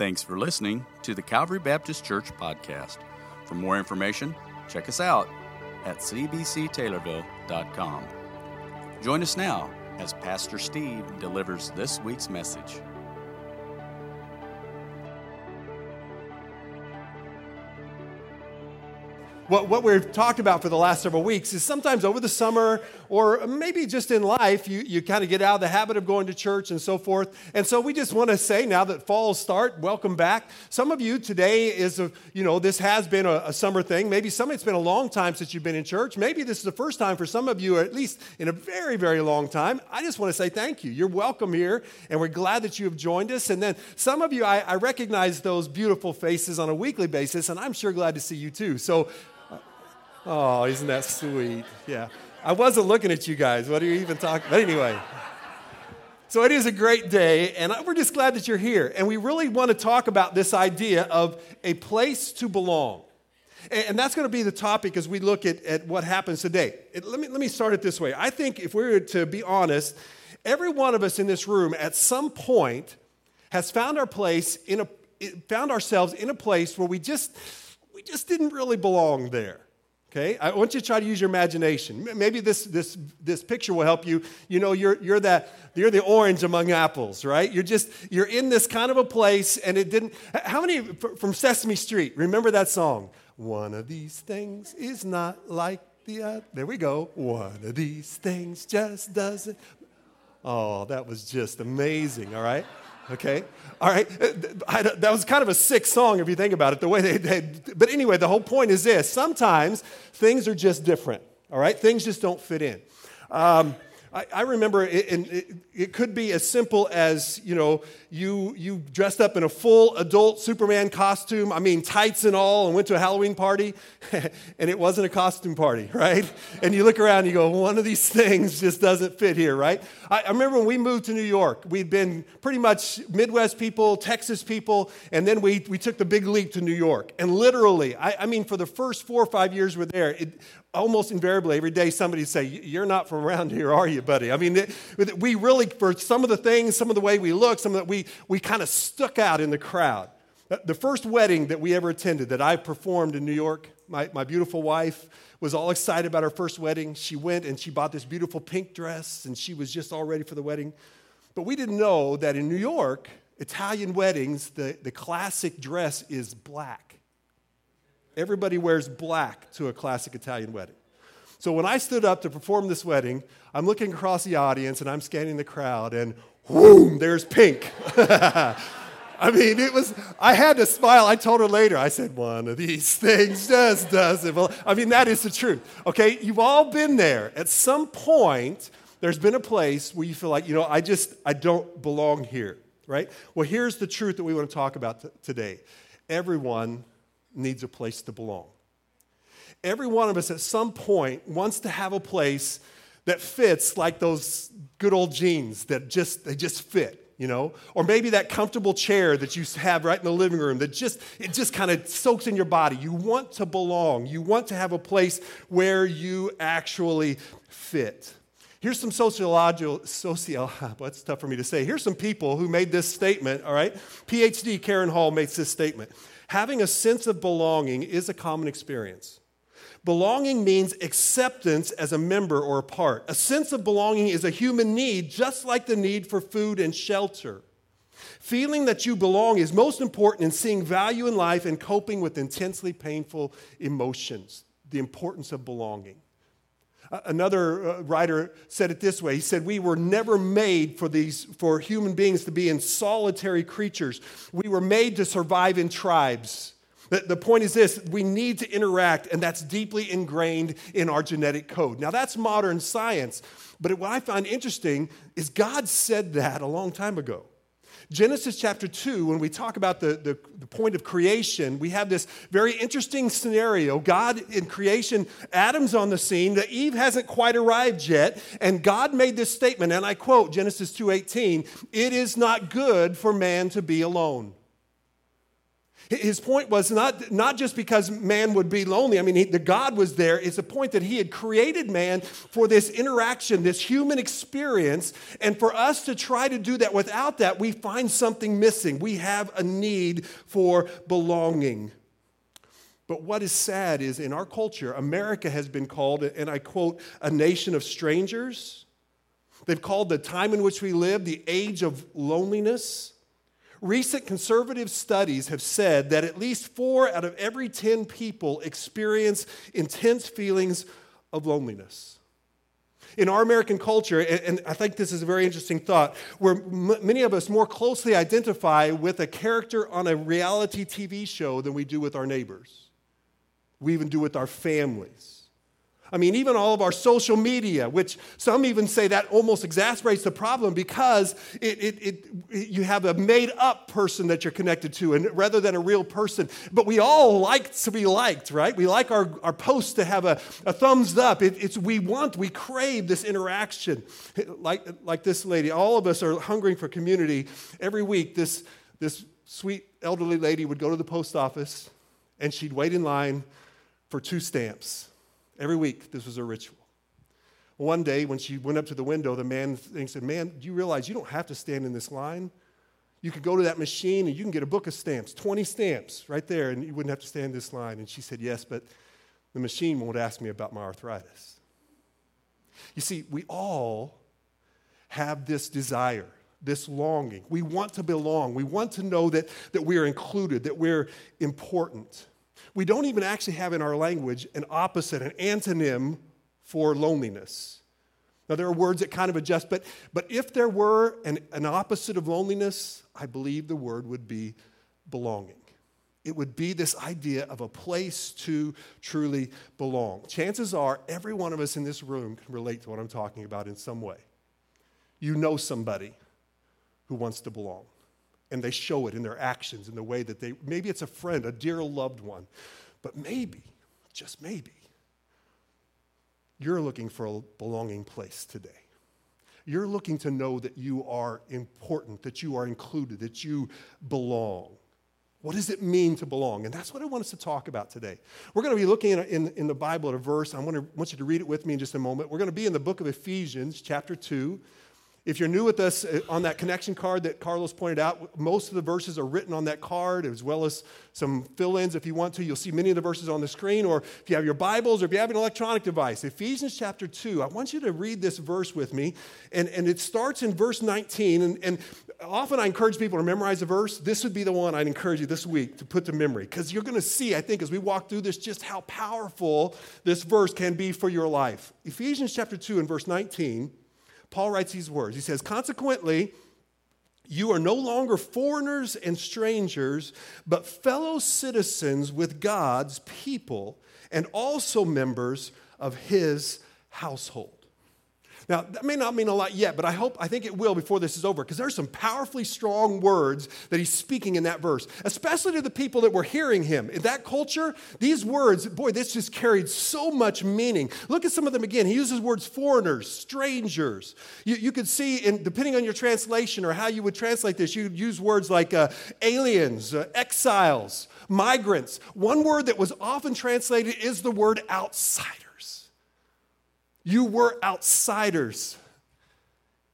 Thanks for listening to the Calvary Baptist Church podcast. For more information, check us out at cbctaylorville.com. Join us now as Pastor Steve delivers this week's message. What, what we've talked about for the last several weeks is sometimes over the summer or maybe just in life, you, you kind of get out of the habit of going to church and so forth. And so we just want to say now that fall start, welcome back. Some of you today is, a, you know, this has been a, a summer thing. Maybe some, it's been a long time since you've been in church. Maybe this is the first time for some of you, or at least in a very, very long time. I just want to say thank you. You're welcome here, and we're glad that you have joined us. And then some of you, I, I recognize those beautiful faces on a weekly basis, and I'm sure glad to see you too. So Oh, isn't that sweet? Yeah. I wasn't looking at you guys. What are you even talking? But anyway. So it is a great day, and we're just glad that you're here. And we really want to talk about this idea of a place to belong. And that's going to be the topic as we look at, at what happens today. It, let, me, let me start it this way. I think if we were to be honest, every one of us in this room at some point has found our place in a, found ourselves in a place where we just, we just didn't really belong there. Okay, I want you to try to use your imagination. Maybe this, this, this picture will help you. You know, you're, you're, that, you're the orange among apples, right? You're just, you're in this kind of a place and it didn't. How many from Sesame Street remember that song? One of these things is not like the other. There we go. One of these things just doesn't. Oh, that was just amazing, all right? Okay? All right? I, that was kind of a sick song if you think about it, the way they, they, but anyway, the whole point is this sometimes things are just different, all right? Things just don't fit in. Um, I, I remember it, it, it, could be as simple as, you know, you, you dressed up in a full adult Superman costume, I mean, tights and all, and went to a Halloween party, and it wasn't a costume party, right? And you look around and you go, one of these things just doesn't fit here, right? I, I remember when we moved to New York, we'd been pretty much Midwest people, Texas people, and then we, we took the big leap to New York. And literally, I, I mean, for the first four or five years we're there, it, almost invariably every day somebody say you're not from around here are you buddy? I mean we really for some of the things some of the way we look some of that we we kind of stuck out in the crowd. Uh, the first wedding that we ever attended that i performed in new york my, my beautiful wife was all excited about her first wedding. She went and she bought this beautiful pink dress and she was just all ready for the wedding. But we didn't know that in new york italian weddings the, the classic dress is black Everybody wears black to a classic Italian wedding. So when I stood up to perform this wedding, I'm looking across the audience and I'm scanning the crowd, and whoom, there's pink. I mean, it was, I had to smile. I told her later, I said, one of these things just doesn't. Well, I mean, that is the truth. Okay, you've all been there. At some point, there's been a place where you feel like, you know, I just, I don't belong here, right? Well, here's the truth that we want to talk about t- today. Everyone needs a place to belong. Every one of us at some point wants to have a place that fits like those good old jeans that just they just fit, you know? Or maybe that comfortable chair that you have right in the living room that just it just kind of soaks in your body. You want to belong. You want to have a place where you actually fit. Here's some sociological, social, what's tough for me to say. Here's some people who made this statement, all right? PhD Karyn Hall makes this statement having a sense of belonging is a common experience. Belonging means acceptance as a member or a part. A sense of belonging is a human need, just like the need for food and shelter. Feeling that you belong is most important in seeing value in life and coping with intensely painful emotions. The importance of belonging. Another uh, writer said it this way. He said, We were never made for, these, for human beings to be in solitary creatures. We were made to survive in tribes. The, the point is this we need to interact, and that's deeply ingrained in our genetic code. Now, that's modern science, but what I find interesting is God said that a long time ago. Genesis chapter 2, when we talk about the, the, the, point of creation, we have this very interesting scenario. God in creation, Adam's on the scene, the Eve hasn't quite arrived yet, and God made this statement, and I quote Genesis 2:18, "It is not good for man to be alone." His point was not, not just because man would be lonely. I mean, he, the God was there. It's a point that he had created man for this interaction, this human experience. And for us to try to do that without that, we find something missing. We have a need for belonging. But what is sad is in our culture, America has been called, and I quote, a nation of strangers. They've called the time in which we live the age of loneliness. Recent conservative studies have said that at least four out of every 10 people experience intense feelings of loneliness. In our American culture, and I think this is a very interesting thought, where many of us more closely identify with a character on a reality TV show than we do with our neighbors. We even do with our families. I mean, even all of our social media, which some even say that almost exacerbates the problem because it, it, it, you have a made up person that you're connected to and rather than a real person. But we all like to be liked, right? We like our, our posts to have a, a thumbs up. it's, we want, we crave this interaction. Like, like this lady, all of us are hungering for community. Every week, this, this sweet elderly lady would go to the post office and she'd wait in line for two stamps Every week, this was a ritual. One day, when she went up to the window, the man said, Man, do you realize you don't have to stand in this line? You could go to that machine and you can get a book of stamps, 20 stamps right there, and you wouldn't have to stand in this line. And she said, Yes, but the machine won't ask me about my arthritis. You see, we all have this desire, this longing. We want to belong. We want to know that, that we're included, that we're important. We don't even actually have in our language an opposite, an antonym for loneliness. Now, there are words that kind of adjust, but, but if there were an, an opposite of loneliness, I believe the word would be belonging. It would be this idea of a place to truly belong. Chances are every one of us in this room can relate to what I'm talking about in some way. You know somebody who wants to belong and they show it in their actions, in the way that they, maybe it's a friend, a dear loved one, but maybe, just maybe, you're looking for a belonging place today. You're looking to know that you are important, that you are included, that you belong. What does it mean to belong? And that's what I want us to talk about today. We're going to be looking in, in, in the Bible at a verse. I want, to, want you to read it with me in just a moment. We're going to be in the book of Ephesians, chapter 2. If you're new with us uh, on that connection card that Carlos pointed out, most of the verses are written on that card, as well as some fill ins if you want to. You'll see many of the verses on the screen, or if you have your Bibles or if you have an electronic device. Ephesians chapter 2, I want you to read this verse with me. And, and it starts in verse 19. And, and often I encourage people to memorize a verse. This would be the one I'd encourage you this week to put to memory, because you're going to see, I think, as we walk through this, just how powerful this verse can be for your life. Ephesians chapter 2 and verse 19. Paul writes these words. He says, Consequently, you are no longer foreigners and strangers, but fellow citizens with God's people and also members of his household. Now, that may not mean a lot yet, but I hope, I think it will before this is over, because there's some powerfully strong words that he's speaking in that verse, especially to the people that were hearing him. In that culture, these words, boy, this just carried so much meaning. Look at some of them again. He uses words foreigners, strangers. You, you could see, in, depending on your translation or how you would translate this, you'd use words like uh, aliens, uh, exiles, migrants. One word that was often translated is the word outsider. You were outsiders.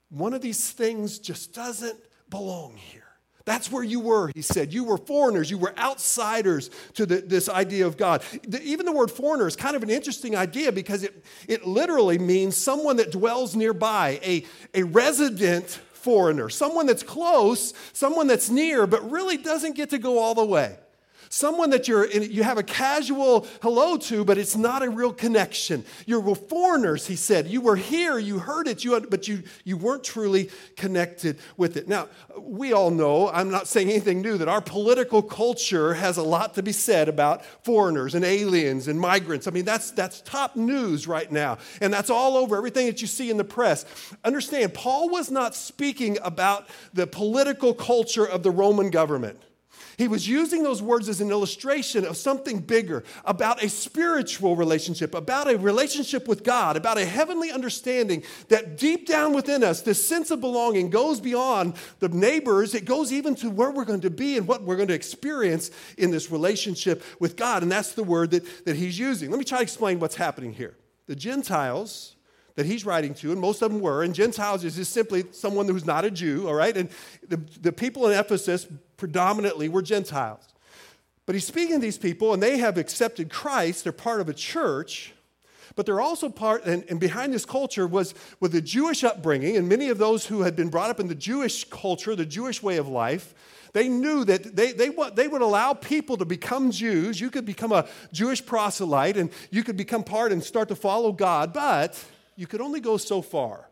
One of these things just doesn't belong here. That's where you were, he said. You were foreigners. You were outsiders to the, this idea of God. The, even the word foreigner is kind of an interesting idea because it, it literally means someone that dwells nearby, a, a resident foreigner, someone that's close, someone that's near, but really doesn't get to go all the way. Someone that you're in, you have a casual hello to, but it's not a real connection. You're foreigners, he said. You were here, you heard it, you, but you, you weren't truly connected with it. Now, we all know, I'm not saying anything new, that our political culture has a lot to be said about foreigners and aliens and migrants. I mean, that's, that's top news right now. And that's all over everything that you see in the press. Understand, Paul was not speaking about the political culture of the Roman government. He was using those words as an illustration of something bigger, about a spiritual relationship, about a relationship with God, about a heavenly understanding that deep down within us, this sense of belonging goes beyond the neighbors. It goes even to where we're going to be and what we're going to experience in this relationship with God. And that's the word that, that he's using. Let me try to explain what's happening here. The Gentiles that he's writing to, and most of them were, and Gentiles is just simply someone who's not a Jew, all right? And the, the people in Ephesus predominantly were Gentiles. But he's speaking to these people, and they have accepted Christ. They're part of a church, but they're also part, and, and behind this culture was with the Jewish upbringing, and many of those who had been brought up in the Jewish culture, the Jewish way of life, they knew that they, they, they would allow people to become Jews. You could become a Jewish proselyte and you could become part and start to follow God, but you could only go so far.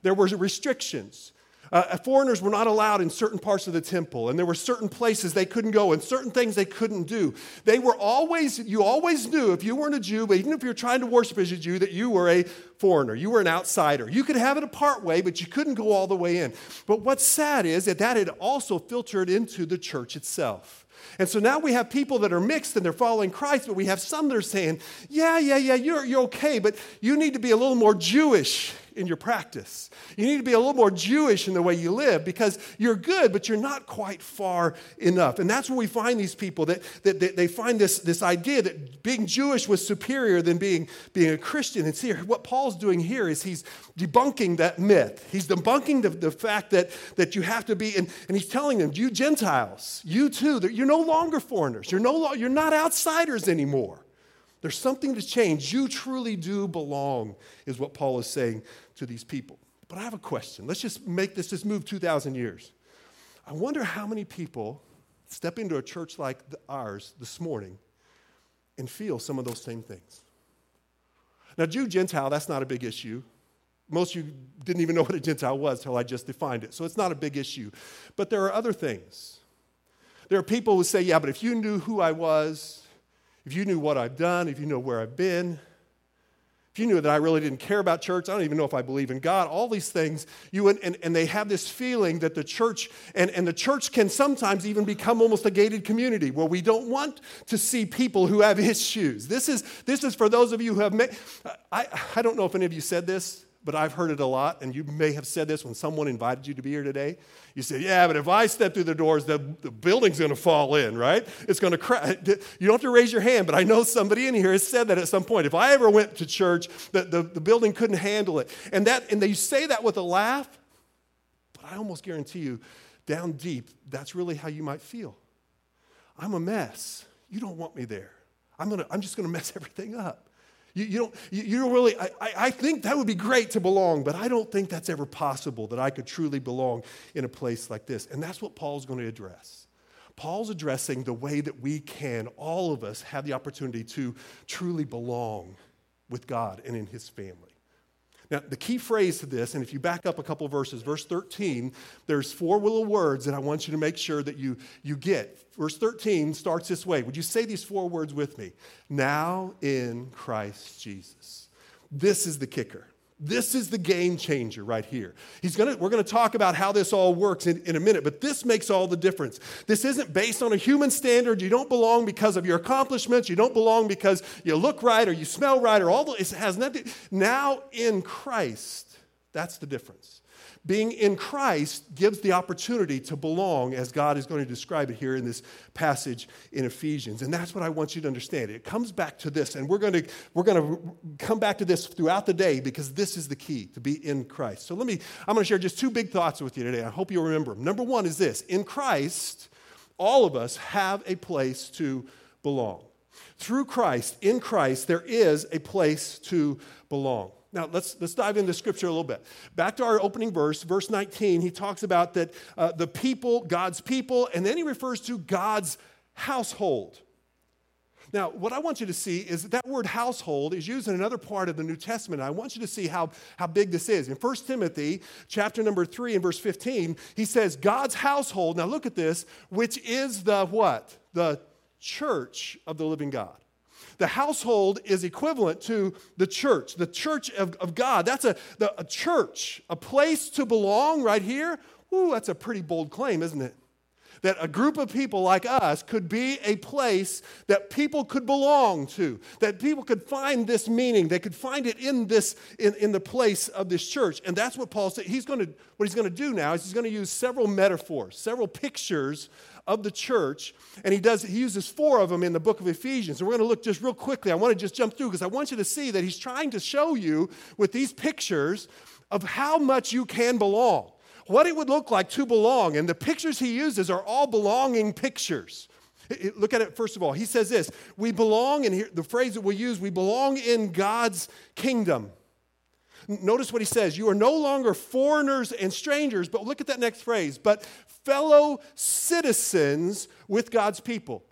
There were restrictions. Uh, uh, foreigners were not allowed in certain parts of the temple, and there were certain places they couldn't go, and certain things they couldn't do. They were always, you always knew if you weren't a Jew, but even if you're trying to worship as a Jew, that you were a foreigner. You were an outsider. You could have it a part way, but you couldn't go all the way in. But what's sad is that that had also filtered into the church itself. And so now we have people that are mixed and they're following Christ, but we have some that are saying, yeah, yeah, yeah, you're, you're okay, but you need to be a little more Jewish in your practice. You need to be a little more Jewish in the way you live because you're good, but you're not quite far enough. And that's where we find these people that, that, that they find this, this idea that being Jewish was superior than being, being a Christian. And see, what Paul's doing here is he's debunking that myth. He's debunking the, the fact that, that you have to be, and, and he's telling them, you Gentiles, you too, that you're no longer foreigners. You're, no, you're not outsiders anymore. There's something to change. You truly do belong, is what Paul is saying to these people. But I have a question. Let's just make this just move 2,000 years. I wonder how many people step into a church like ours this morning and feel some of those same things. Now, Jew, Gentile, that's not a big issue. Most of you didn't even know what a Gentile was until I just defined it. So it's not a big issue. But there are other things. There are people who say, yeah, but if you knew who I was, if you knew what I've done, if you know where I've been, if you knew that I really didn't care about church, I don't even know if I believe in God, all these things, you and, and, and, they have this feeling that the church, and, and the church can sometimes even become almost a gated community where we don't want to see people who have issues. This is, this is for those of you who have made, I, I don't know if any of you said this, but I've heard it a lot, and you may have said this when someone invited you to be here today. You said, Yeah, but if I step through the doors, the, the building's gonna fall in, right? It's gonna crash. You don't have to raise your hand, but I know somebody in here has said that at some point. If I ever went to church, the, the, the building couldn't handle it. And, that, and they say that with a laugh, but I almost guarantee you, down deep, that's really how you might feel. I'm a mess. You don't want me there. I'm, gonna, I'm just gonna mess everything up. You, you, don't, you, you don't really, I, I think that would be great to belong, but I don't think that's ever possible that I could truly belong in a place like this. And that's what Paul's going to address. Paul's addressing the way that we can, all of us, have the opportunity to truly belong with God and in his family. Now, the key phrase to this, and if you back up a couple verses, verse 13, there's four little words that I want you to make sure that you, you get. Verse 13 starts this way. Would you say these four words with me? Now in Christ Jesus. This is the kicker. This is the game changer right here. He's gonna, we're going to talk about how this all works in, in a minute, but this makes all the difference. This isn't based on a human standard. You don't belong because of your accomplishments. You don't belong because you look right or you smell right or all the, it has nothing. Now in Christ, that's the difference being in Christ gives the opportunity to belong, as God is going to describe it here in this passage in Ephesians. And that's what I want you to understand. It comes back to this, and we're going to, we're going to come back to this throughout the day because this is the key to be in Christ. So let me, I'm going to share just two big thoughts with you today. I hope you'll remember them. Number one is this in Christ, all of us have a place to belong. Through Christ, in Christ, there is a place to belong. Now, let's, let's dive into scripture a little bit. Back to our opening verse, verse 19, he talks about that uh, the people, God's people, and then he refers to God's household. Now, what I want you to see is that, that word household is used in another part of the New Testament. I want you to see how, how big this is. In 1 Timothy chapter number 3 and verse 15, he says, God's household, now look at this, which is the what? The church of the living God. The household is equivalent to the church, the church of, of God. That's a, the, a church, a place to belong right here. Ooh, that's a pretty bold claim, isn't it? that a group of people like us could be a place that people could belong to, that people could find this meaning. They could find it in this, in, in the place of this church. And that's what Paul said. He's to, what he's going to do now is he's going to use several metaphors, several pictures of the church. And he does, he uses four of them in the book of Ephesians. And we're going to look just real quickly. I want to just jump through because I want you to see that he's trying to show you with these pictures of how much you can belong what it would look like to belong. And the pictures he uses are all belonging pictures. Look at it first of all. He says this We belong, and the phrase that we use, we belong in God's kingdom. Notice what he says You are no longer foreigners and strangers, but look at that next phrase, but fellow citizens with God's people.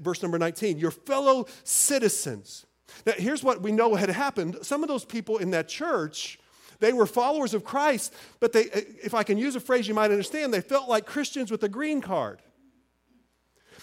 Verse number 19, your fellow citizens. Now, here's what we know had happened. Some of those people in that church they were followers of Christ, but they, if I can use a phrase you might understand, they felt like Christians with a green card.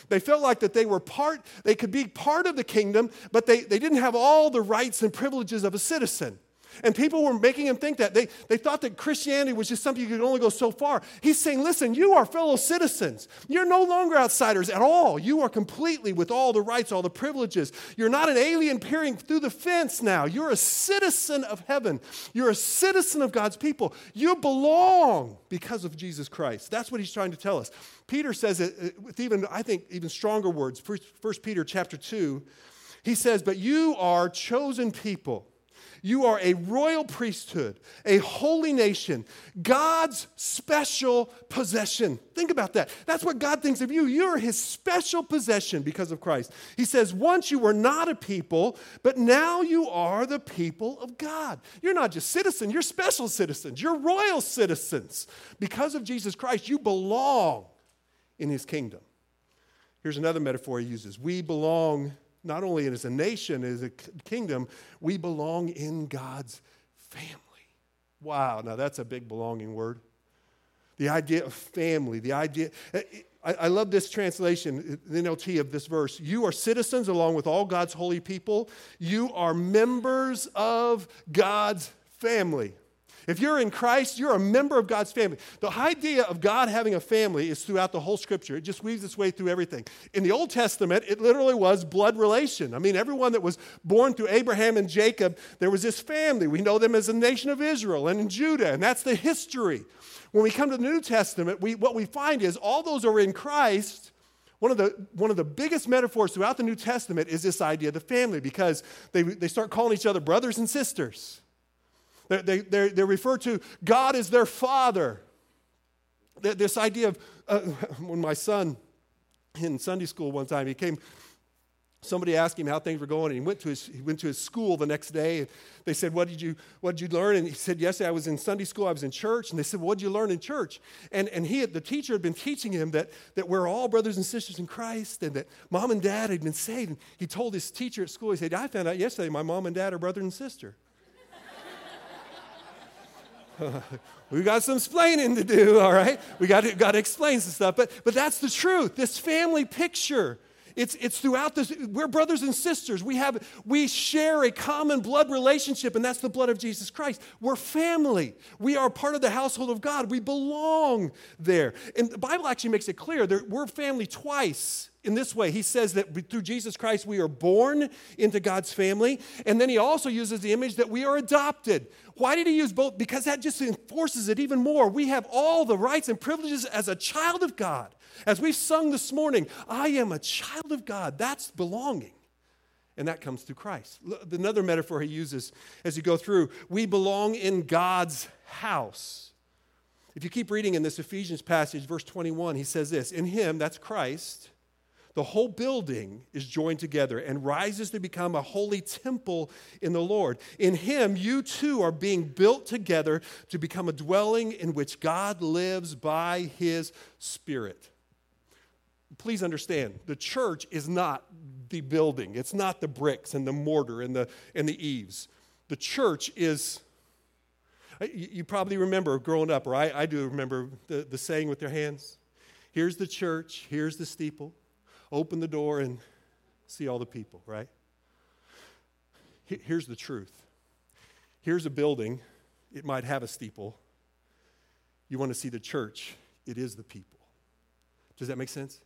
They felt like that they were part, they could be part of the kingdom, but they, they didn't have all the rights and privileges of a citizen. And people were making him think that. They, they thought that Christianity was just something you could only go so far. He's saying, listen, you are fellow citizens. You're no longer outsiders at all. You are completely with all the rights, all the privileges. You're not an alien peering through the fence now. You're a citizen of heaven. You're a citizen of God's people. You belong because of Jesus Christ. That's what he's trying to tell us. Peter says it with even, I think, even stronger words. First Peter chapter 2, he says, But you are chosen people you are a royal priesthood, a holy nation, God's special possession. Think about that. That's what God thinks of you. You're his special possession because of Christ. He says, Once you were not a people, but now you are the people of God. You're not just citizens, you're special citizens, you're royal citizens. Because of Jesus Christ, you belong in his kingdom. Here's another metaphor he uses we belong not only as a nation, as a kingdom, we belong in God's family. Wow, now that's a big belonging word. The idea of family, the idea, eh, I, I love this translation, the NLT of this verse. You are citizens along with all God's holy people, you are members of God's family. If you're in Christ, you're a member of God's family. The idea of God having a family is throughout the whole scripture. It just weaves its way through everything. In the Old Testament, it literally was blood relation. I mean, everyone that was born through Abraham and Jacob, there was this family. We know them as the nation of Israel and in Judah, and that's the history. When we come to the New Testament, we, what we find is all those are in Christ. One of, the, one of the biggest metaphors throughout the New Testament is this idea of the family because they, they start calling each other brothers and sisters. They, they, they refer to God as their father. This idea of uh, when my son in Sunday school one time, he came, somebody asked him how things were going, and he went to his, he went to his school the next day. And they said, what did, you, what did you learn? And he said, Yesterday I was in Sunday school, I was in church. And they said, What did you learn in church? And, and he, the teacher had been teaching him that, that we're all brothers and sisters in Christ and that mom and dad had been saved. And he told his teacher at school, He said, I found out yesterday my mom and dad are brother and sister. we got some explaining to do, all right? We got to, got to explain some stuff. But, but that's the truth. This family picture. It's, it's throughout this. We're brothers and sisters. We have we share a common blood relationship, and that's the blood of Jesus Christ. We're family. We are part of the household of God. We belong there. And the Bible actually makes it clear that we're family twice in this way. He says that through Jesus Christ we are born into God's family, and then he also uses the image that we are adopted. Why did he use both? Because that just enforces it even more. We have all the rights and privileges as a child of God. As we've sung this morning, I am a child of God. That's belonging. And that comes through Christ. Another metaphor he uses as you go through we belong in God's house. If you keep reading in this Ephesians passage, verse 21, he says this In him, that's Christ, the whole building is joined together and rises to become a holy temple in the Lord. In Him, you too are being built together to become a dwelling in which God lives by His Spirit. Please understand, the church is not the building, it's not the bricks and the mortar and the, and the eaves. The church is you probably remember growing up, or I, I do remember the, the saying with their hands here's the church, here's the steeple, open the door and see all the people, right? Here's the truth. Here's a building, it might have a steeple. You want to see the church, it is the people. Does that make sense?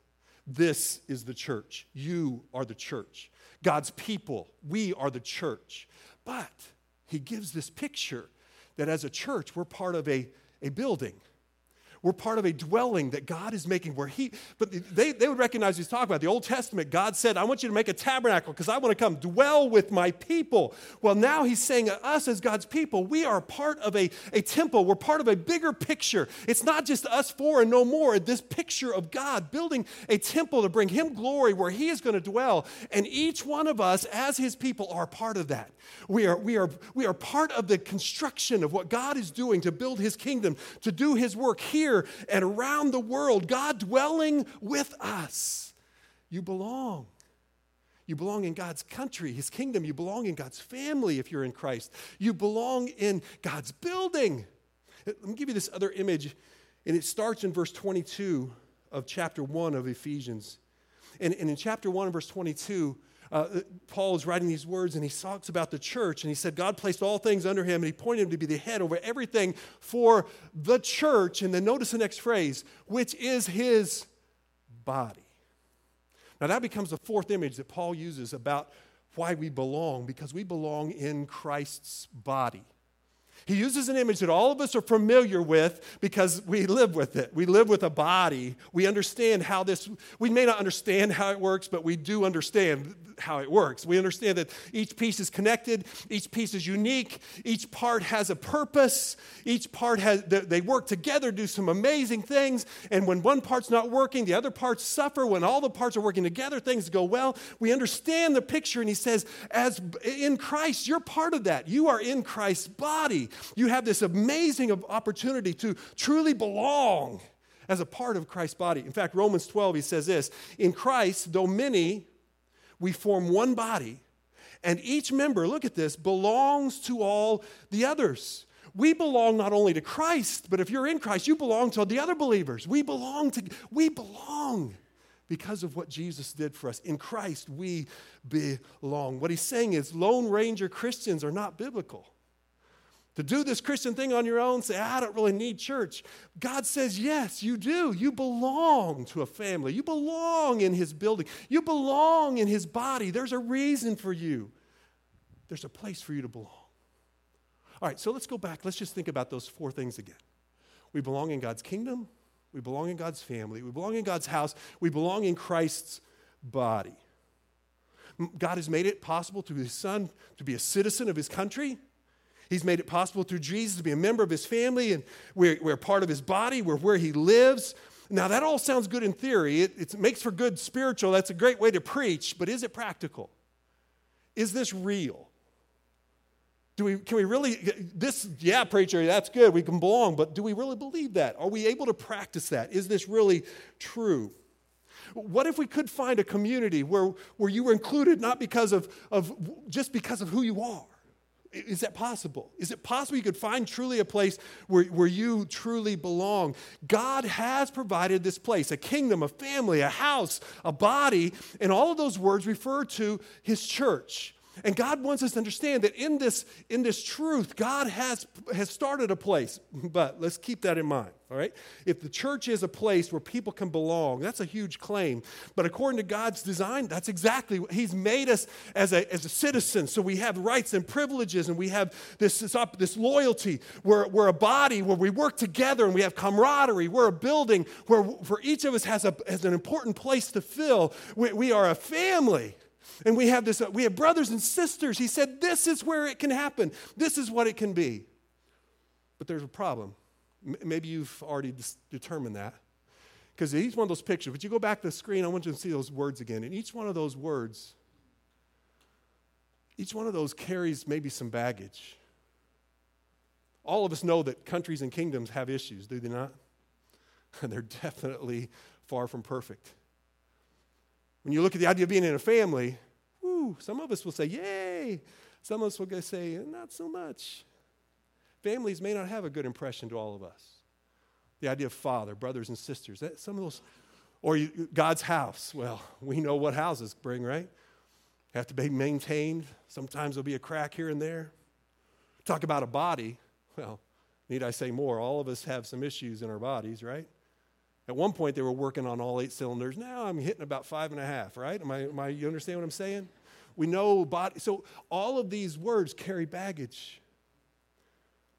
This is the church. You are the church. God's people, we are the church. But he gives this picture that as a church, we're part of a, a building. We're part of a dwelling that God is making where He, but they, they would recognize he's talking about. The Old Testament, God said, I want you to make a tabernacle because I want to come dwell with my people. Well, now He's saying us as God's people, we are part of a, a temple. We're part of a bigger picture. It's not just us four and no more. This picture of God building a temple to bring Him glory where He is going to dwell. And each one of us as His people are part of that. We are, we are, we are part of the construction of what God is doing to build His kingdom, to do His work here here and around the world, God dwelling with us. You belong. You belong in God's country, His kingdom. You belong in God's family if you're in Christ. You belong in God's building. Let me give you this other image, and it starts in verse 22 of chapter 1 of Ephesians. And, and in chapter 1, verse 22, uh, Paul is writing these words and he talks about the church and he said God placed all things under him and he pointed him to be the head over everything for the church. And then notice the next phrase, which is his body. Now that becomes the fourth image that Paul uses about why we belong, because we belong in Christ's body. He uses an image that all of us are familiar with because we live with it. We live with a body. We understand how this, we may not understand how it works, but we do understand how it works. We understand that each piece is connected, each piece is unique, each part has a purpose, each part has, they work together, do some amazing things. And when one part's not working, the other parts suffer. When all the parts are working together, things go well. We understand the picture, and he says, as in Christ, you're part of that. You are in Christ's body. You have this amazing opportunity to truly belong as a part of Christ's body. In fact, Romans 12, he says this In Christ, though many, we form one body, and each member, look at this, belongs to all the others. We belong not only to Christ, but if you're in Christ, you belong to the other believers. We belong to, we belong because of what Jesus did for us. In Christ, we belong. What he's saying is Lone Ranger Christians are not biblical to do this Christian thing on your own, say, I don't really need church. God says, yes, you do. You belong to a family. You belong in His building. You belong in His body. There's a reason for you, there's a place for you to belong. All right, so let's go back. Let's just think about those four things again. We belong in God's kingdom, we belong in God's family, we belong in God's house, we belong in Christ's body. God has made it possible to His Son to be a citizen of His country. He's made it possible through Jesus to be a member of his family, and we're, we're part of his body, we're where he lives. Now, that all sounds good in theory. It, it makes for good spiritual. That's a great way to preach, but is it practical? Is this real? Do we, can we really, this, yeah, preacher, that's good, we can belong, but do we really believe that? Are we able to practice that? Is this really true? What if we could find a community where, where you were included not because of, of just because of who you are? Is that possible? Is it possible you could find truly a place where, where you truly belong? God has provided this place a kingdom, a family, a house, a body, and all of those words refer to his church. And God wants us to understand that in this, in this truth, God has, has started a place. But let's keep that in mind, all right? If the church is a place where people can belong, that's a huge claim. But according to God's design, that's exactly what He's made us as a, as a citizen. So we have rights and privileges, and we have this, this, this loyalty. We're, we're a body where we work together and we have camaraderie. We're a building where for each of us has, a, has an important place to fill. we, we are a family. And we have this, uh, we have brothers and sisters. He said, This is where it can happen. This is what it can be. But there's a problem. M- maybe you've already dis- determined that. Because each one of those pictures, but you go back to the screen, I want you to see those words again. And each one of those words, each one of those carries maybe some baggage. All of us know that countries and kingdoms have issues, do they not? And they're definitely far from perfect. When you look at the idea of being in a family, some of us will say, yay. Some of us will say, not so much. Families may not have a good impression to all of us. The idea of father, brothers and sisters, that, some of those, or you, God's house. Well, we know what houses bring, right? Have to be maintained. Sometimes there'll be a crack here and there. Talk about a body. Well, need I say more? All of us have some issues in our bodies, right? At one point, they were working on all eight cylinders. Now I'm hitting about five and a half, right? Am I, am I, you understand what I'm saying? We know body. So all of these words carry baggage.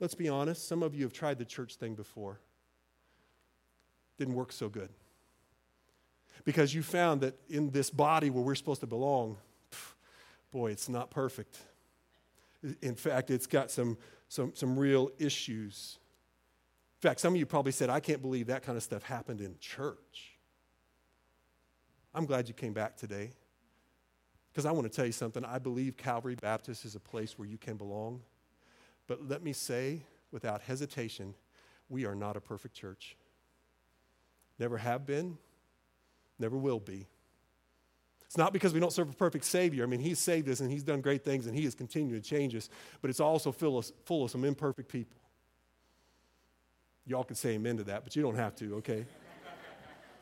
Let's be honest. Some of you have tried the church thing before. Didn't work so good. Because you found that in this body where we're supposed to belong, boy, it's not perfect. In fact, it's got some, some, some real issues. In fact, some of you probably said, I can't believe that kind of stuff happened in church. I'm glad you came back today because I want to tell you something. I believe Calvary Baptist is a place where you can belong. But let me say without hesitation, we are not a perfect church. Never have been, never will be. It's not because we don't serve a perfect Savior. I mean, He's saved us and He's done great things and He is continuing to change us, but it's also full of, full of some imperfect people. Y'all can say amen to that, but you don't have to, okay?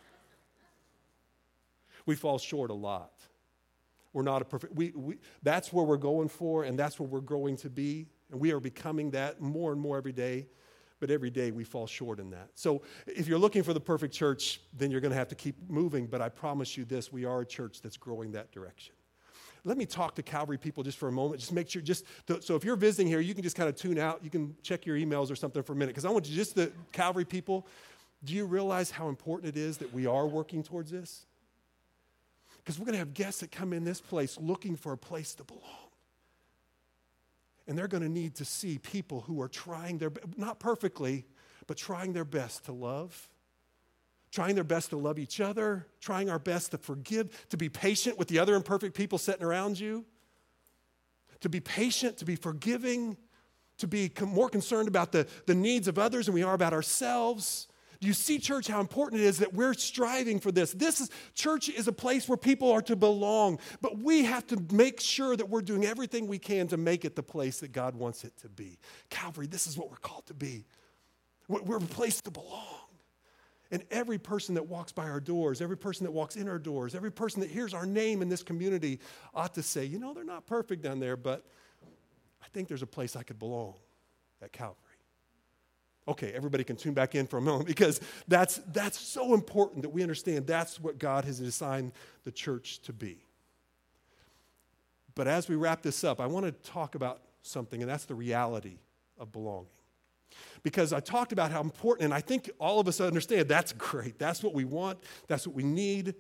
we fall short a lot. We're not a perfect, we, we, that's where we're going for, and that's where we're growing to be. And we are becoming that more and more every day. But every day we fall short in that. So if you're looking for the perfect church, then you're going to have to keep moving. But I promise you this we are a church that's growing that direction let me talk to Calvary people just for a moment. Just make sure, just to, so if you're visiting here, you can just kind of tune out. You can check your emails or something for a minute. Because I want you, just the Calvary people, do you realize how important it is that we are working towards this? Because we're going to have guests that come in this place looking for a place to belong. And they're going to need to see people who are trying their, not perfectly, but trying their best to love trying their best to love each other, trying our best to forgive, to be patient with the other imperfect people sitting around you, to be patient, to be forgiving, to be more concerned about the, the needs of others than we are about ourselves. Do you see, church, how important it is that we're striving for this? This is church is a place where people are to belong, but we have to make sure that we're doing everything we can to make it the place that God wants it to be. Calvary, this is what we're called to be. We're a place to belong. And every person that walks by our doors, every person that walks in our doors, every person that hears our name in this community ought to say, you know, they're not perfect down there, but I think there's a place I could belong at Calvary. Okay, everybody can tune back in for a moment because that's, that's so important that we understand that's what God has assigned the church to be. But as we wrap this up, I want to talk about something, and that's the reality of belonging because I talked about how important, and I think all of us understand that's great. That's what we want, that's what we need.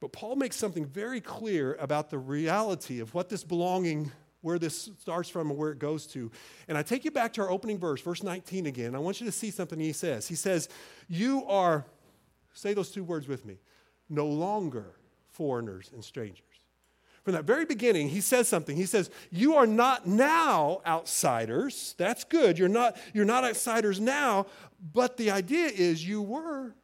But Paul makes something very clear about the reality of what this belonging, where this starts from and where it goes to. And I take you back to our opening verse, verse 19 again. I want you to see something he says. He says, You are, say those two words with me, no longer foreigners and strangers. From that very beginning, he says something. He says, You are not now outsiders. That's good. You're not, you're not outsiders now, but the idea is you were.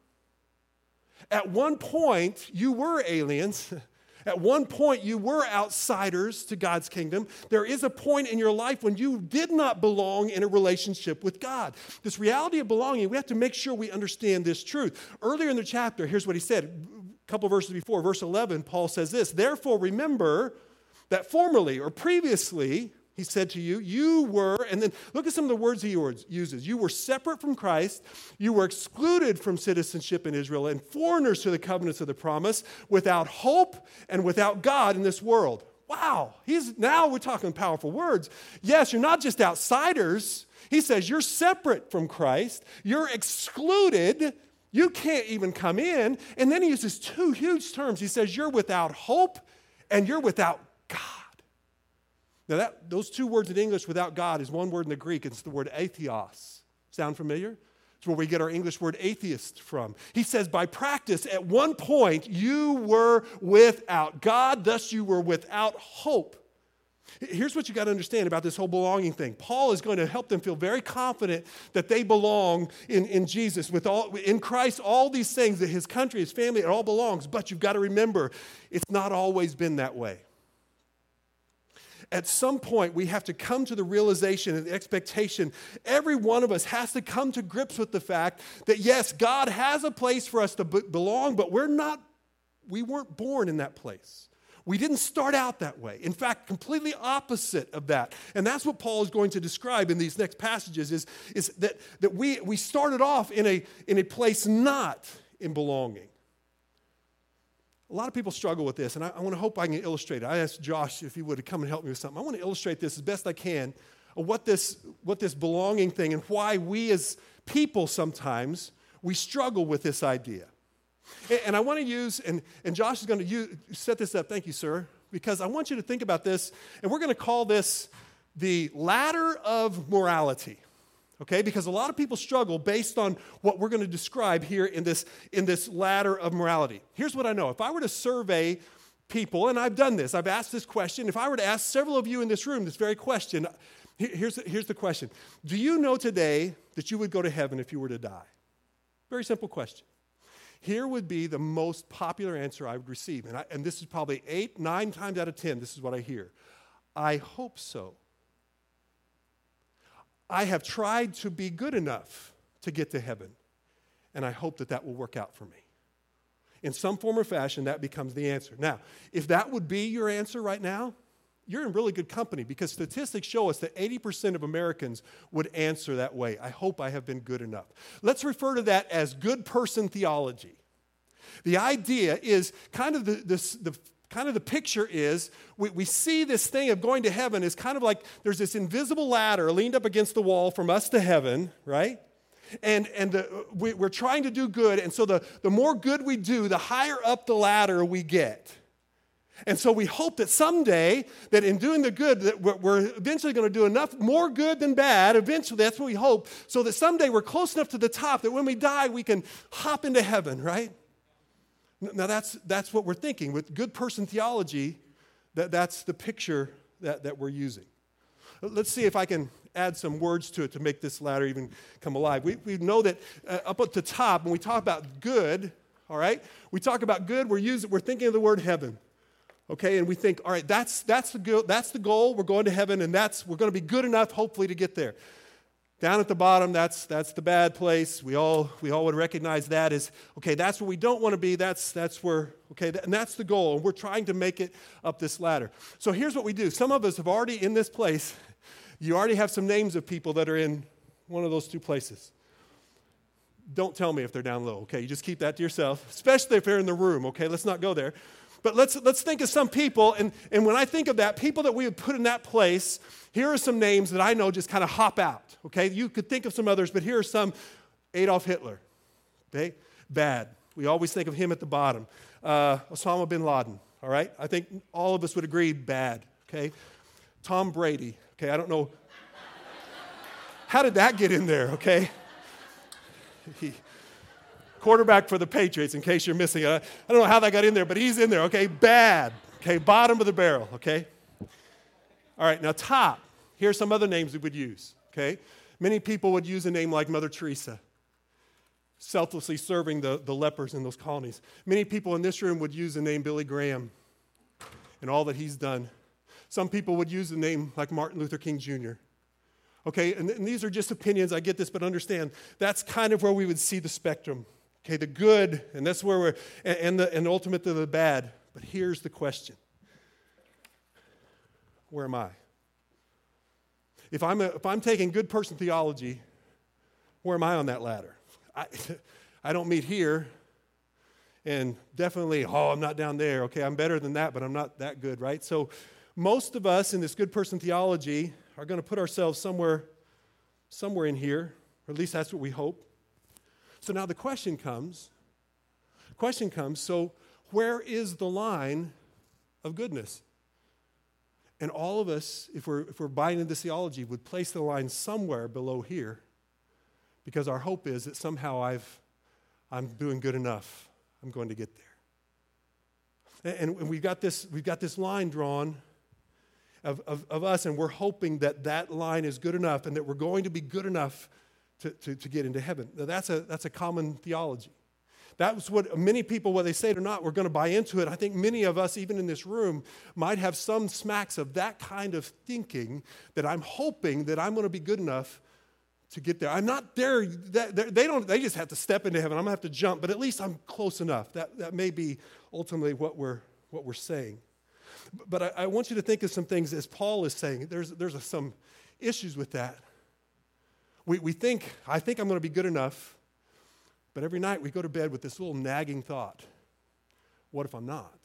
At one point, you were aliens. At one point, you were outsiders to God's kingdom. There is a point in your life when you did not belong in a relationship with God. This reality of belonging, we have to make sure we understand this truth. Earlier in the chapter, here's what he said a couple verses before, verse 11, Paul says this Therefore, remember that formerly or previously, he said to you, you were, and then look at some of the words he uses. You were separate from Christ, you were excluded from citizenship in Israel, and foreigners to the covenants of the promise, without hope and without God in this world. Wow, he's now we're talking powerful words. Yes, you're not just outsiders. He says you're separate from Christ, you're excluded you can't even come in. And then he uses two huge terms. He says, You're without hope and you're without God. Now, that, those two words in English, without God, is one word in the Greek. It's the word atheos. Sound familiar? It's where we get our English word atheist from. He says, by practice, at one point you were without God, thus you were without hope. Here's what you got to understand about this whole belonging thing. Paul is going to help them feel very confident that they belong in, in Jesus, with all in Christ, all these things that his country, his family, it all belongs. But you've got to remember, it's not always been that way. At some point, we have to come to the realization and the expectation. Every one of us has to come to grips with the fact that yes, God has a place for us to belong, but we're not, we weren't born in that place. We didn't start out that way. In fact, completely opposite of that. And that's what Paul is going to describe in these next passages is, is that, that we, we started off in a, in a place not in belonging. A lot of people struggle with this, and I, I want to hope I can illustrate it. I asked Josh if he would come and help me with something. I want to illustrate this as best I can what this, what this belonging thing and why we as people sometimes we struggle with this idea. And, and I want to use, and, and Josh is going to use, set this up. Thank you, sir, because I want you to think about this, and we're going to call this the ladder of morality okay? Because a lot of people struggle based on what we're going to describe here in this in this ladder of morality. Here's what i know. If i were to survey people and i've done this i've asked this question if i were to ask several of you in this room this very question here's, here's the question. Do you know today that you would go to heaven if you were to die? Very simple question. Here would be the most popular answer i would receive and, I, and this is probably eight nine times out of ten this is what i hear. I hope so I have tried to be good enough to get to heaven, and I hope that that will work out for me. In some form or fashion, that becomes the answer. Now, if that would be your answer right now, you're in really good company because statistics show us that 80% of Americans would answer that way. I hope I have been good enough. Let's refer to that as good person theology. The idea is kind of the, the kind of the picture is we, we see this thing of going to heaven is kind of like there's this invisible ladder leaned up against the wall from us to heaven, right? And, and the, we, we're trying to do good. And so the, the more good we do, the higher up the ladder we get. And so we hope that someday, that in doing the good, that we're, we're eventually going to do enough more good than bad. Eventually, that's what we hope. So that someday we're close enough to the top that when we die, we can hop into heaven, right? Now, that's, that's what we're thinking. With good person theology, that, that's the picture that, that we're using. Let's see if I can add some words to it to make this ladder even come alive. We, we know that uh, up at the top, when we talk about good, all right, we talk about good, we're, using, we're thinking of the word heaven. Okay, and we think, all right, that's, that's, the, go- that's the goal. We're going to heaven, and that's, we're going to be good enough, hopefully, to get there. Down at the bottom, that's, that's the bad place. We all, we all would recognize that as, okay, that's where we don't want to be. That's, that's where, okay, and that's the goal. And we're trying to make it up this ladder. So here's what we do. Some of us have already, in this place, you already have some names of people that are in one of those two places. Don't tell me if they're down low, okay? You just keep that to yourself, especially if they're in the room, okay? Let's not go there. But let's, let's think of some people, and, and when I think of that, people that we would put in that place, here are some names that I know just kind of hop out, okay? You could think of some others, but here are some Adolf Hitler, okay? Bad. We always think of him at the bottom. Uh, Osama bin Laden, all right? I think all of us would agree bad, okay? Tom Brady, okay? I don't know. How did that get in there, okay? He, quarterback for the Patriots, in case you're missing it. I don't know how that got in there, but he's in there, okay? Bad, okay? Bottom of the barrel, okay? All right, now top. Here's some other names we would use, okay? Many people would use a name like Mother Teresa, selflessly serving the, the lepers in those colonies. Many people in this room would use the name Billy Graham and all that he's done. Some people would use the name like Martin Luther King Jr. Okay, and, and these are just opinions, I get this, but understand that's kind of where we would see the spectrum. Okay, the good, and that's where we're, and, and the, and ultimately the bad. But here's the question Where am I? If I'm, a, if I'm taking good person theology, where am I on that ladder? I, I don't meet here, and definitely, oh, I'm not down there. Okay, I'm better than that, but I'm not that good, right? So, most of us in this good person theology are going to put ourselves somewhere, somewhere in here, or at least that's what we hope. So now the question comes question comes so where is the line of goodness? And all of us, if we're, if we're buying into theology, would place the line somewhere below here because our hope is that somehow I've, I'm doing good enough. I'm going to get there. And, and we've, got this, we've got this line drawn of, of, of us, and we're hoping that that line is good enough and that we're going to be good enough to, to, to get into heaven. Now, that's a, that's a common theology. That's what many people, whether they say it or not, we're going to buy into it. I think many of us, even in this room, might have some smacks of that kind of thinking that I'm hoping that I'm going to be good enough to get there. I'm not there. They, don't, they just have to step into heaven. I'm going to have to jump, but at least I'm close enough. That, that may be ultimately what we're, what we're saying. But I, I want you to think of some things as Paul is saying. There's, there's a, some issues with that we, we think, I think I'm going to be good enough, But every night we go to bed with this little nagging thought what if I'm not?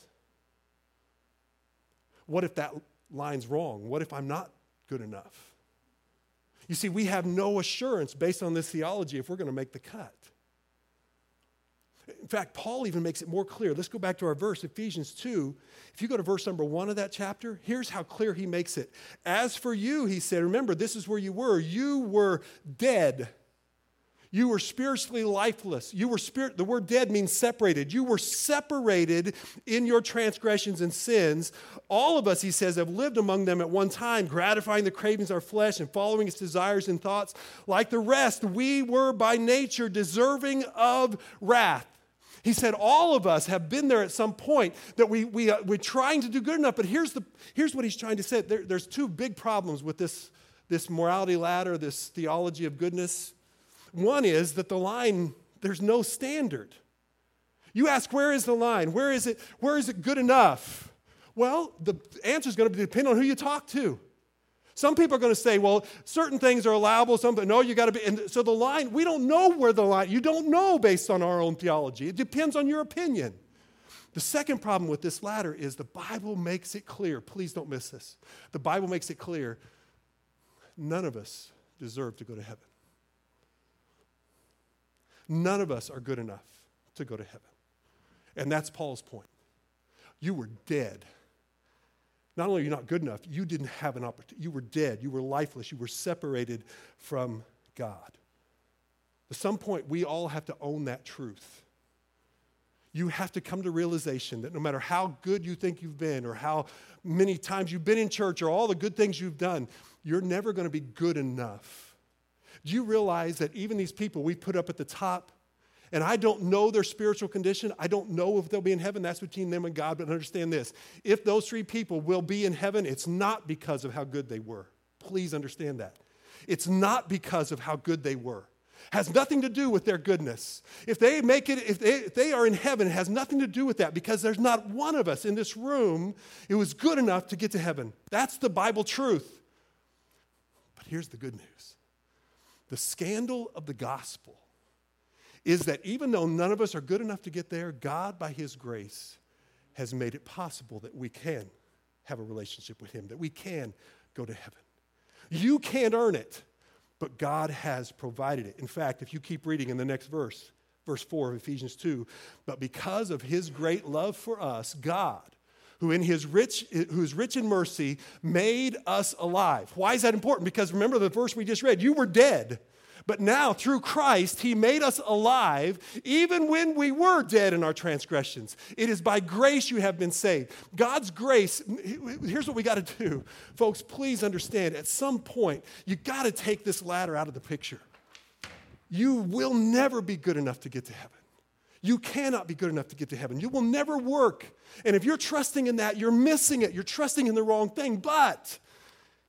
What if that line's wrong? What if I'm not good enough? You see, we have no assurance based on this theology if we're going to make the cut. In fact, Paul even makes it more clear. Let's go back to our verse, Ephesians 2. If you go to verse number one of that chapter, here's how clear he makes it. As for you, he said, remember, this is where you were. You were dead you were spiritually lifeless. You were spirit, the word dead means separated. You were separated in your transgressions and sins. All of us, he says, have lived among them at one time, gratifying the cravings of our flesh and following its desires and thoughts. Like the rest, we were by nature deserving of wrath. He said, all of us have been there at some point that we, we, uh, we're trying to do good enough. But here's, the, here's what he's trying to say there, there's two big problems with this, this morality ladder, this theology of goodness. One is that the line, there's no standard. You ask, where is the line? Where is it, where is it good enough? Well, the answer is going to depend on who you talk to. Some people are going to say, well, certain things are allowable, some, but no, you got to be. And so the line, we don't know where the line, you don't know based on our own theology. It depends on your opinion. The second problem with this ladder is the Bible makes it clear. Please don't miss this. The Bible makes it clear none of us deserve to go to heaven. None of us are good enough to go to heaven. And that's Paul's point. You were dead. Not only are you not good enough, you didn't have an opportunity. You were dead. You were lifeless. You were separated from God. At some point, we all have to own that truth. You have to come to realization that no matter how good you think you've been, or how many times you've been in church, or all the good things you've done, you're never going to be good enough do you realize that even these people we put up at the top, and I don't know their spiritual condition, I don't know if they'll be in heaven, that's between them and God, but understand this. If those three people will be in heaven, it's not because of how good they were. Please understand that. It's not because of how good they were has nothing to do with their goodness. If they make it, if they, if they, are in heaven, it has nothing to do with that because there's not one of us in this room who was good enough to get to heaven. That's the Bible truth. But here's the good news the scandal of the gospel is that even though none of us are good enough to get there, God, by His grace, has made it possible that we can have a relationship with Him, that we can go to heaven. You can't earn it, but God has provided it. In fact, if you keep reading in the next verse, verse 4 of Ephesians 2, but because of His great love for us, God, who in his rich who's rich in mercy made us alive. Why is that important? Because remember the verse we just read, you were dead. But now, through Christ, He made us alive even when we were dead in our transgressions. It is by grace you have been saved. God's grace, here's what we got to do. Folks, please understand at some point, you got to take this ladder out of the picture. You will never be good enough to get to heaven. You cannot be good enough to get to heaven. You will never work. And if you're trusting in that, you're missing it. You're trusting in the wrong thing. But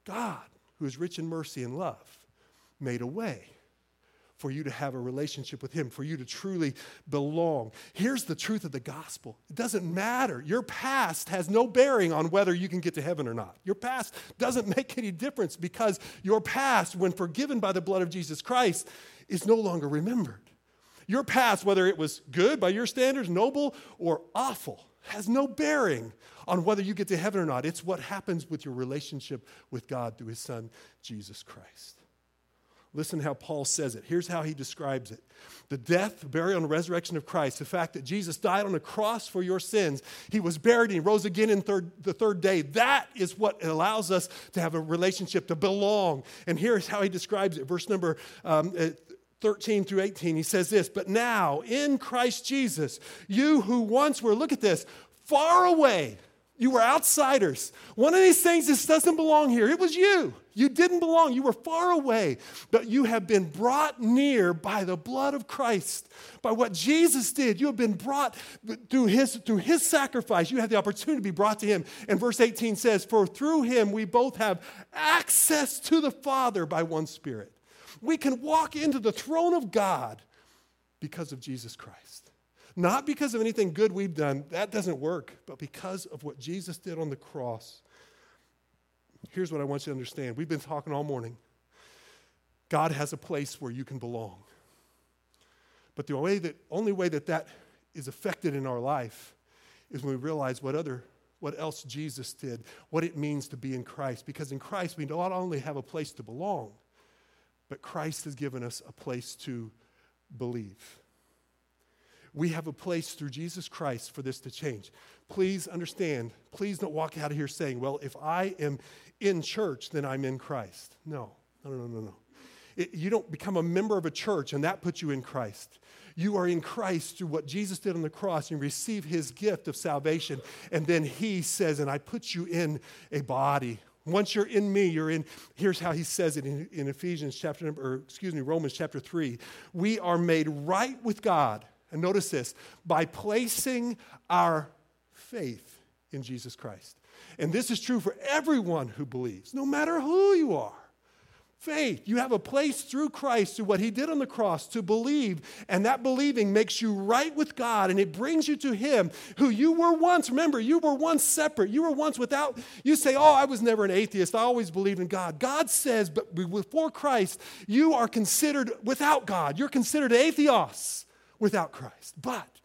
God, who is rich in mercy and love, made a way for you to have a relationship with Him, for you to truly belong. Here's the truth of the gospel it doesn't matter. Your past has no bearing on whether you can get to heaven or not. Your past doesn't make any difference because your past, when forgiven by the blood of Jesus Christ, is no longer remembered. Your past, whether it was good by your standards, noble, or awful, has no bearing on whether you get to heaven or not. It's what happens with your relationship with God through his son, Jesus Christ. Listen how Paul says it. Here's how he describes it the death, burial, and resurrection of Christ, the fact that Jesus died on a cross for your sins, he was buried, and he rose again in third, the third day. That is what allows us to have a relationship, to belong. And here's how he describes it. Verse number um, 13 through 18, he says this, but now in Christ Jesus, you who once were, look at this, far away, you were outsiders. One of these things, this doesn't belong here. It was you. You didn't belong. You were far away, but you have been brought near by the blood of Christ, by what Jesus did. You have been brought through his, through his sacrifice. You have the opportunity to be brought to him. And verse 18 says, For through him we both have access to the Father by one Spirit we can walk into the throne of God because of Jesus Christ. Not because of anything good we've done, that doesn't work, but because of what Jesus did on the cross. Here's what I want you to understand. We've been talking all morning. God has a place where you can belong. But the way that, only way that that is affected in our life is when we realize what other what else Jesus did, what it means to be in Christ. Because in Christ, we not only have a place to belong, but Christ has given us a place to believe. We have a place through Jesus Christ for this to change. Please understand, please don't walk out of here saying, well, if I am in church, then I'm in Christ. No, no, no, no, no. It, you don't become a member of a church and that puts you in Christ. You are in Christ through what Jesus did on the cross and receive his gift of salvation. And then he says, and I put you in a body. Once you're in me, you're in. Here's how he says it in, in Ephesians chapter, or excuse me, Romans chapter 3. We are made right with God. And notice this by placing our faith in Jesus Christ. And this is true for everyone who believes, no matter who you are faith. You have a place through Christ, through what he did on the cross, to believe. And that believing makes you right with God and it brings you to him who you were once. Remember, you were once separate. You were once without. You say, Oh, I was never an atheist. I always believed in God. God says, but before Christ, you are considered without God. You're considered atheos without Christ. But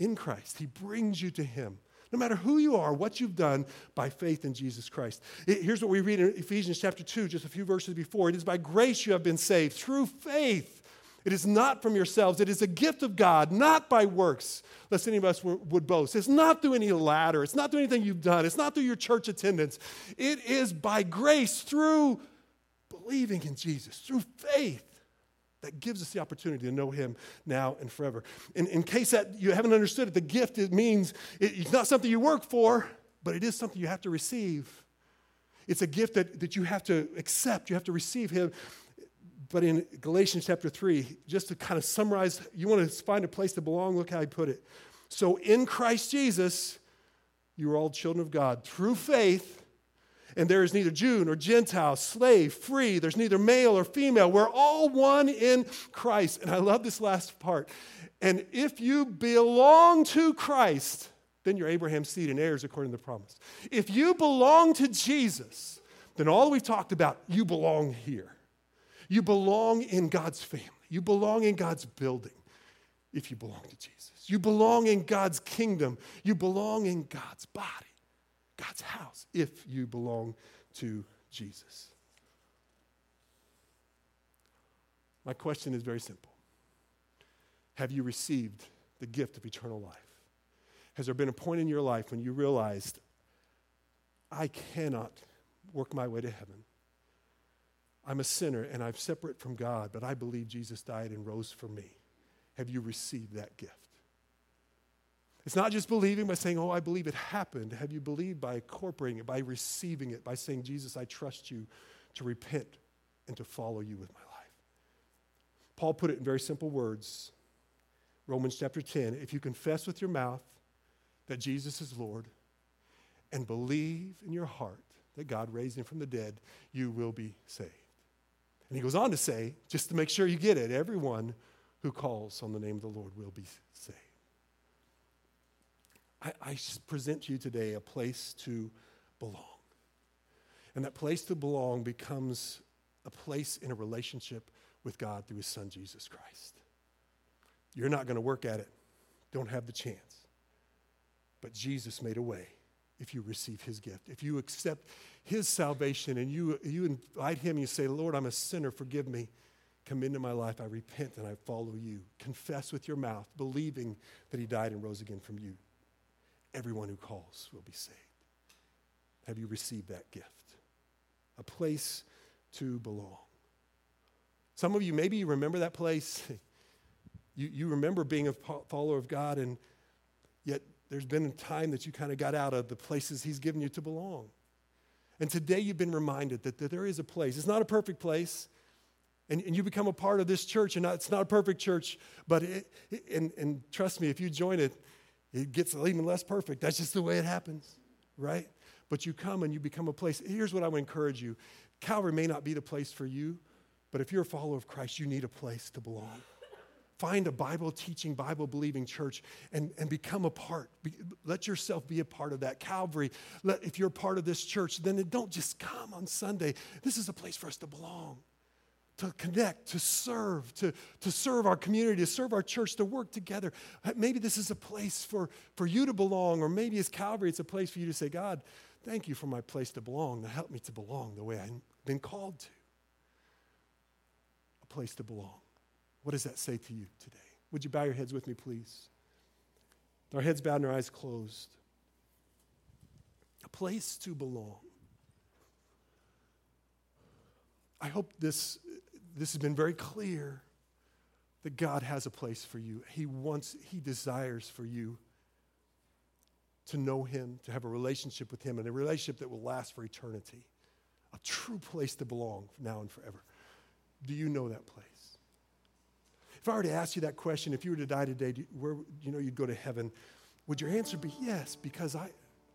in Christ, he brings you to him no matter who you are, what you've done by faith in Jesus Christ. Here's what we read in Ephesians chapter 2, just a few verses before. It is by grace you have been saved through faith. It is not from yourselves. It is a gift of God, not by works, lest any of us would boast. It's not through any ladder. It's not through anything you've done. It's not through your church attendance. It is by grace through believing in Jesus, through faith that gives us the opportunity to know him now and forever. In, in case that you haven't understood it, the gift it means it, it's not something you work for, but it is something you have to receive. It's a gift that, that you have to accept, you have to receive him. But in Galatians chapter 3, just to kind of summarize, you want to find a place to belong, look how I put it. So in Christ Jesus, you are all children of God through faith and there is neither Jew nor Gentile, slave, free. There's neither male or female. We're all one in Christ. And I love this last part. And if you belong to Christ, then you're Abraham's seed and heirs according to the promise. If you belong to Jesus, then all we've talked about, you belong here. You belong in God's family. You belong in God's building if you belong to Jesus. You belong in God's kingdom. You belong in God's body. God's house if you belong to Jesus. My question is very simple Have you received the gift of eternal life? Has there been a point in your life when you realized, I cannot work my way to heaven? I'm a sinner and I'm separate from God, but I believe Jesus died and rose for me. Have you received that gift? It's not just believing by saying, Oh, I believe it happened. Have you believed by incorporating it, by receiving it, by saying, Jesus, I trust you to repent and to follow you with my life? Paul put it in very simple words Romans chapter 10 if you confess with your mouth that Jesus is Lord and believe in your heart that God raised him from the dead, you will be saved. And he goes on to say, just to make sure you get it, everyone who calls on the name of the Lord will be saved. I, I present to you today a place to belong. And that place to belong becomes a place in a relationship with God through his son, Jesus Christ. You're not going to work at it, don't have the chance. But Jesus made a way if you receive his gift. If you accept his salvation and you, you invite him you say, Lord, I'm a sinner, forgive me. Come into my life, I repent and I follow you. Confess with your mouth, believing that he died and rose again from you everyone who calls will be saved. Have you received that gift? A place to belong. Some of you, maybe you remember that place. You, you remember being a follower of God, and yet there's been a time that you kind of got out of the places He's given you to belong. And today you've been reminded that, that there is a place. It's not a perfect place. And, and you become a part of this church, and not, it's not a perfect church, but it, and, and trust me, if you join it, it gets even less perfect. That's just the way it happens, right? But you come and you become a place. Here's what I would encourage you Calvary may not be the place for you, but if you're a follower of Christ, you need a place to belong. Find a Bible teaching, Bible believing church and, and become a part. Be, let yourself be a part of that. Calvary, let, if you're part of this church, then don't just come on Sunday. This is a place for us to belong. To connect, to serve, to, to serve our community, to serve our church, to work together. Uh, maybe this is a place for, for you to belong, or maybe as Calvary, it's a place for you to say, God, thank you for my place to belong, to help me to belong the way I've been called to. A place to belong. What does that say to you today? Would you bow your heads with me, please? Our heads bowed and our eyes closed. A place to belong. I hope this, this has been very clear that God has a place for you. He wants, He desires for you to know Him, to have a relationship with Him, and a relationship that will last for eternity. A true place to belong now and forever. Do you know that place? If I were to ask you that question, if you were to die today, do you, where you know you'd go to heaven, would your answer be yes? Because I,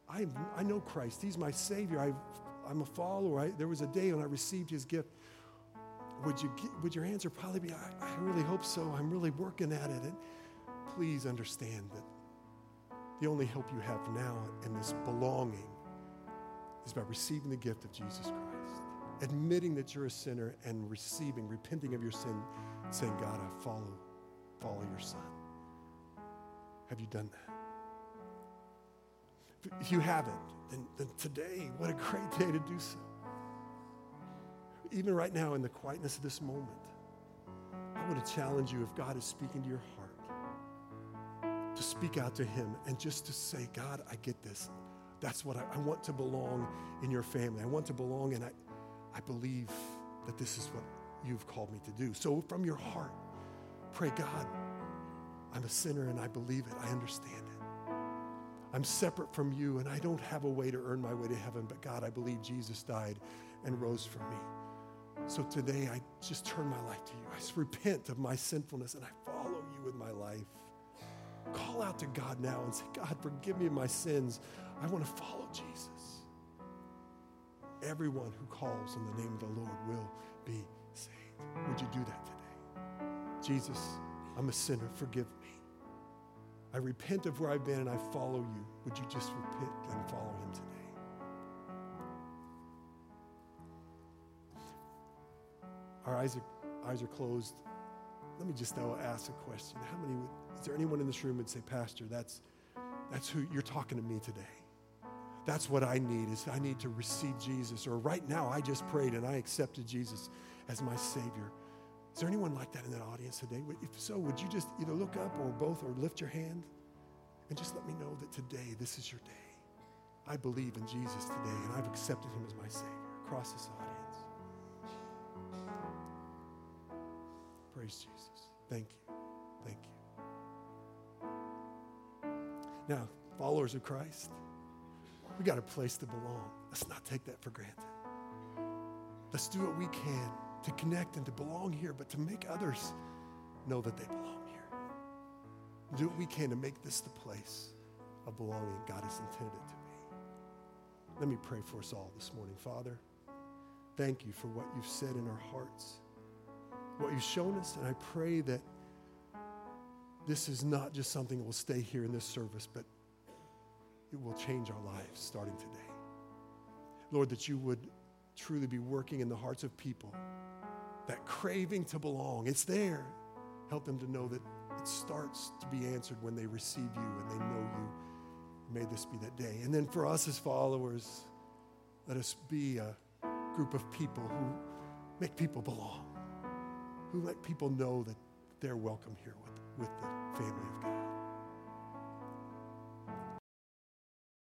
I, I know Christ. He's my Savior. I I'm a follower. I, there was a day when I received his gift. Would, you, would your answer probably be, I, I really hope so. I'm really working at it. And please understand that the only hope you have now in this belonging is by receiving the gift of Jesus Christ, admitting that you're a sinner and receiving, repenting of your sin, saying, God, I follow, follow your son. Have you done that? If you haven't, then, then today, what a great day to do so. Even right now, in the quietness of this moment, I want to challenge you if God is speaking to your heart, to speak out to Him and just to say, God, I get this. That's what I, I want to belong in your family. I want to belong, and I, I believe that this is what you've called me to do. So, from your heart, pray, God, I'm a sinner and I believe it. I understand it. I'm separate from you and I don't have a way to earn my way to heaven, but God, I believe Jesus died and rose for me. So today I just turn my life to you. I repent of my sinfulness and I follow you with my life. Call out to God now and say, God, forgive me of my sins. I want to follow Jesus. Everyone who calls on the name of the Lord will be saved. Would you do that today? Jesus, I'm a sinner. Forgive me. I repent of where I've been and I follow you. Would you just repent and follow him today? Our eyes are, eyes are closed. Let me just though ask a question. How many would, is there anyone in this room would say, Pastor, that's, that's who you're talking to me today? That's what I need is I need to receive Jesus. Or right now I just prayed and I accepted Jesus as my Savior. Is there anyone like that in that audience today? If so, would you just either look up or both or lift your hand and just let me know that today, this is your day. I believe in Jesus today and I've accepted him as my Savior across this audience. Praise Jesus. Thank you. Thank you. Now, followers of Christ, we got a place to belong. Let's not take that for granted. Let's do what we can to connect and to belong here, but to make others know that they belong here. Do what we can to make this the place of belonging God has intended to be. Let me pray for us all this morning. Father, thank you for what you've said in our hearts, what you've shown us, and I pray that this is not just something that will stay here in this service, but it will change our lives starting today. Lord, that you would truly be working in the hearts of people that craving to belong. It's there. Help them to know that it starts to be answered when they receive you and they know you. May this be that day. And then for us as followers, let us be a group of people who make people belong, who let people know that they're welcome here with, with the family of God.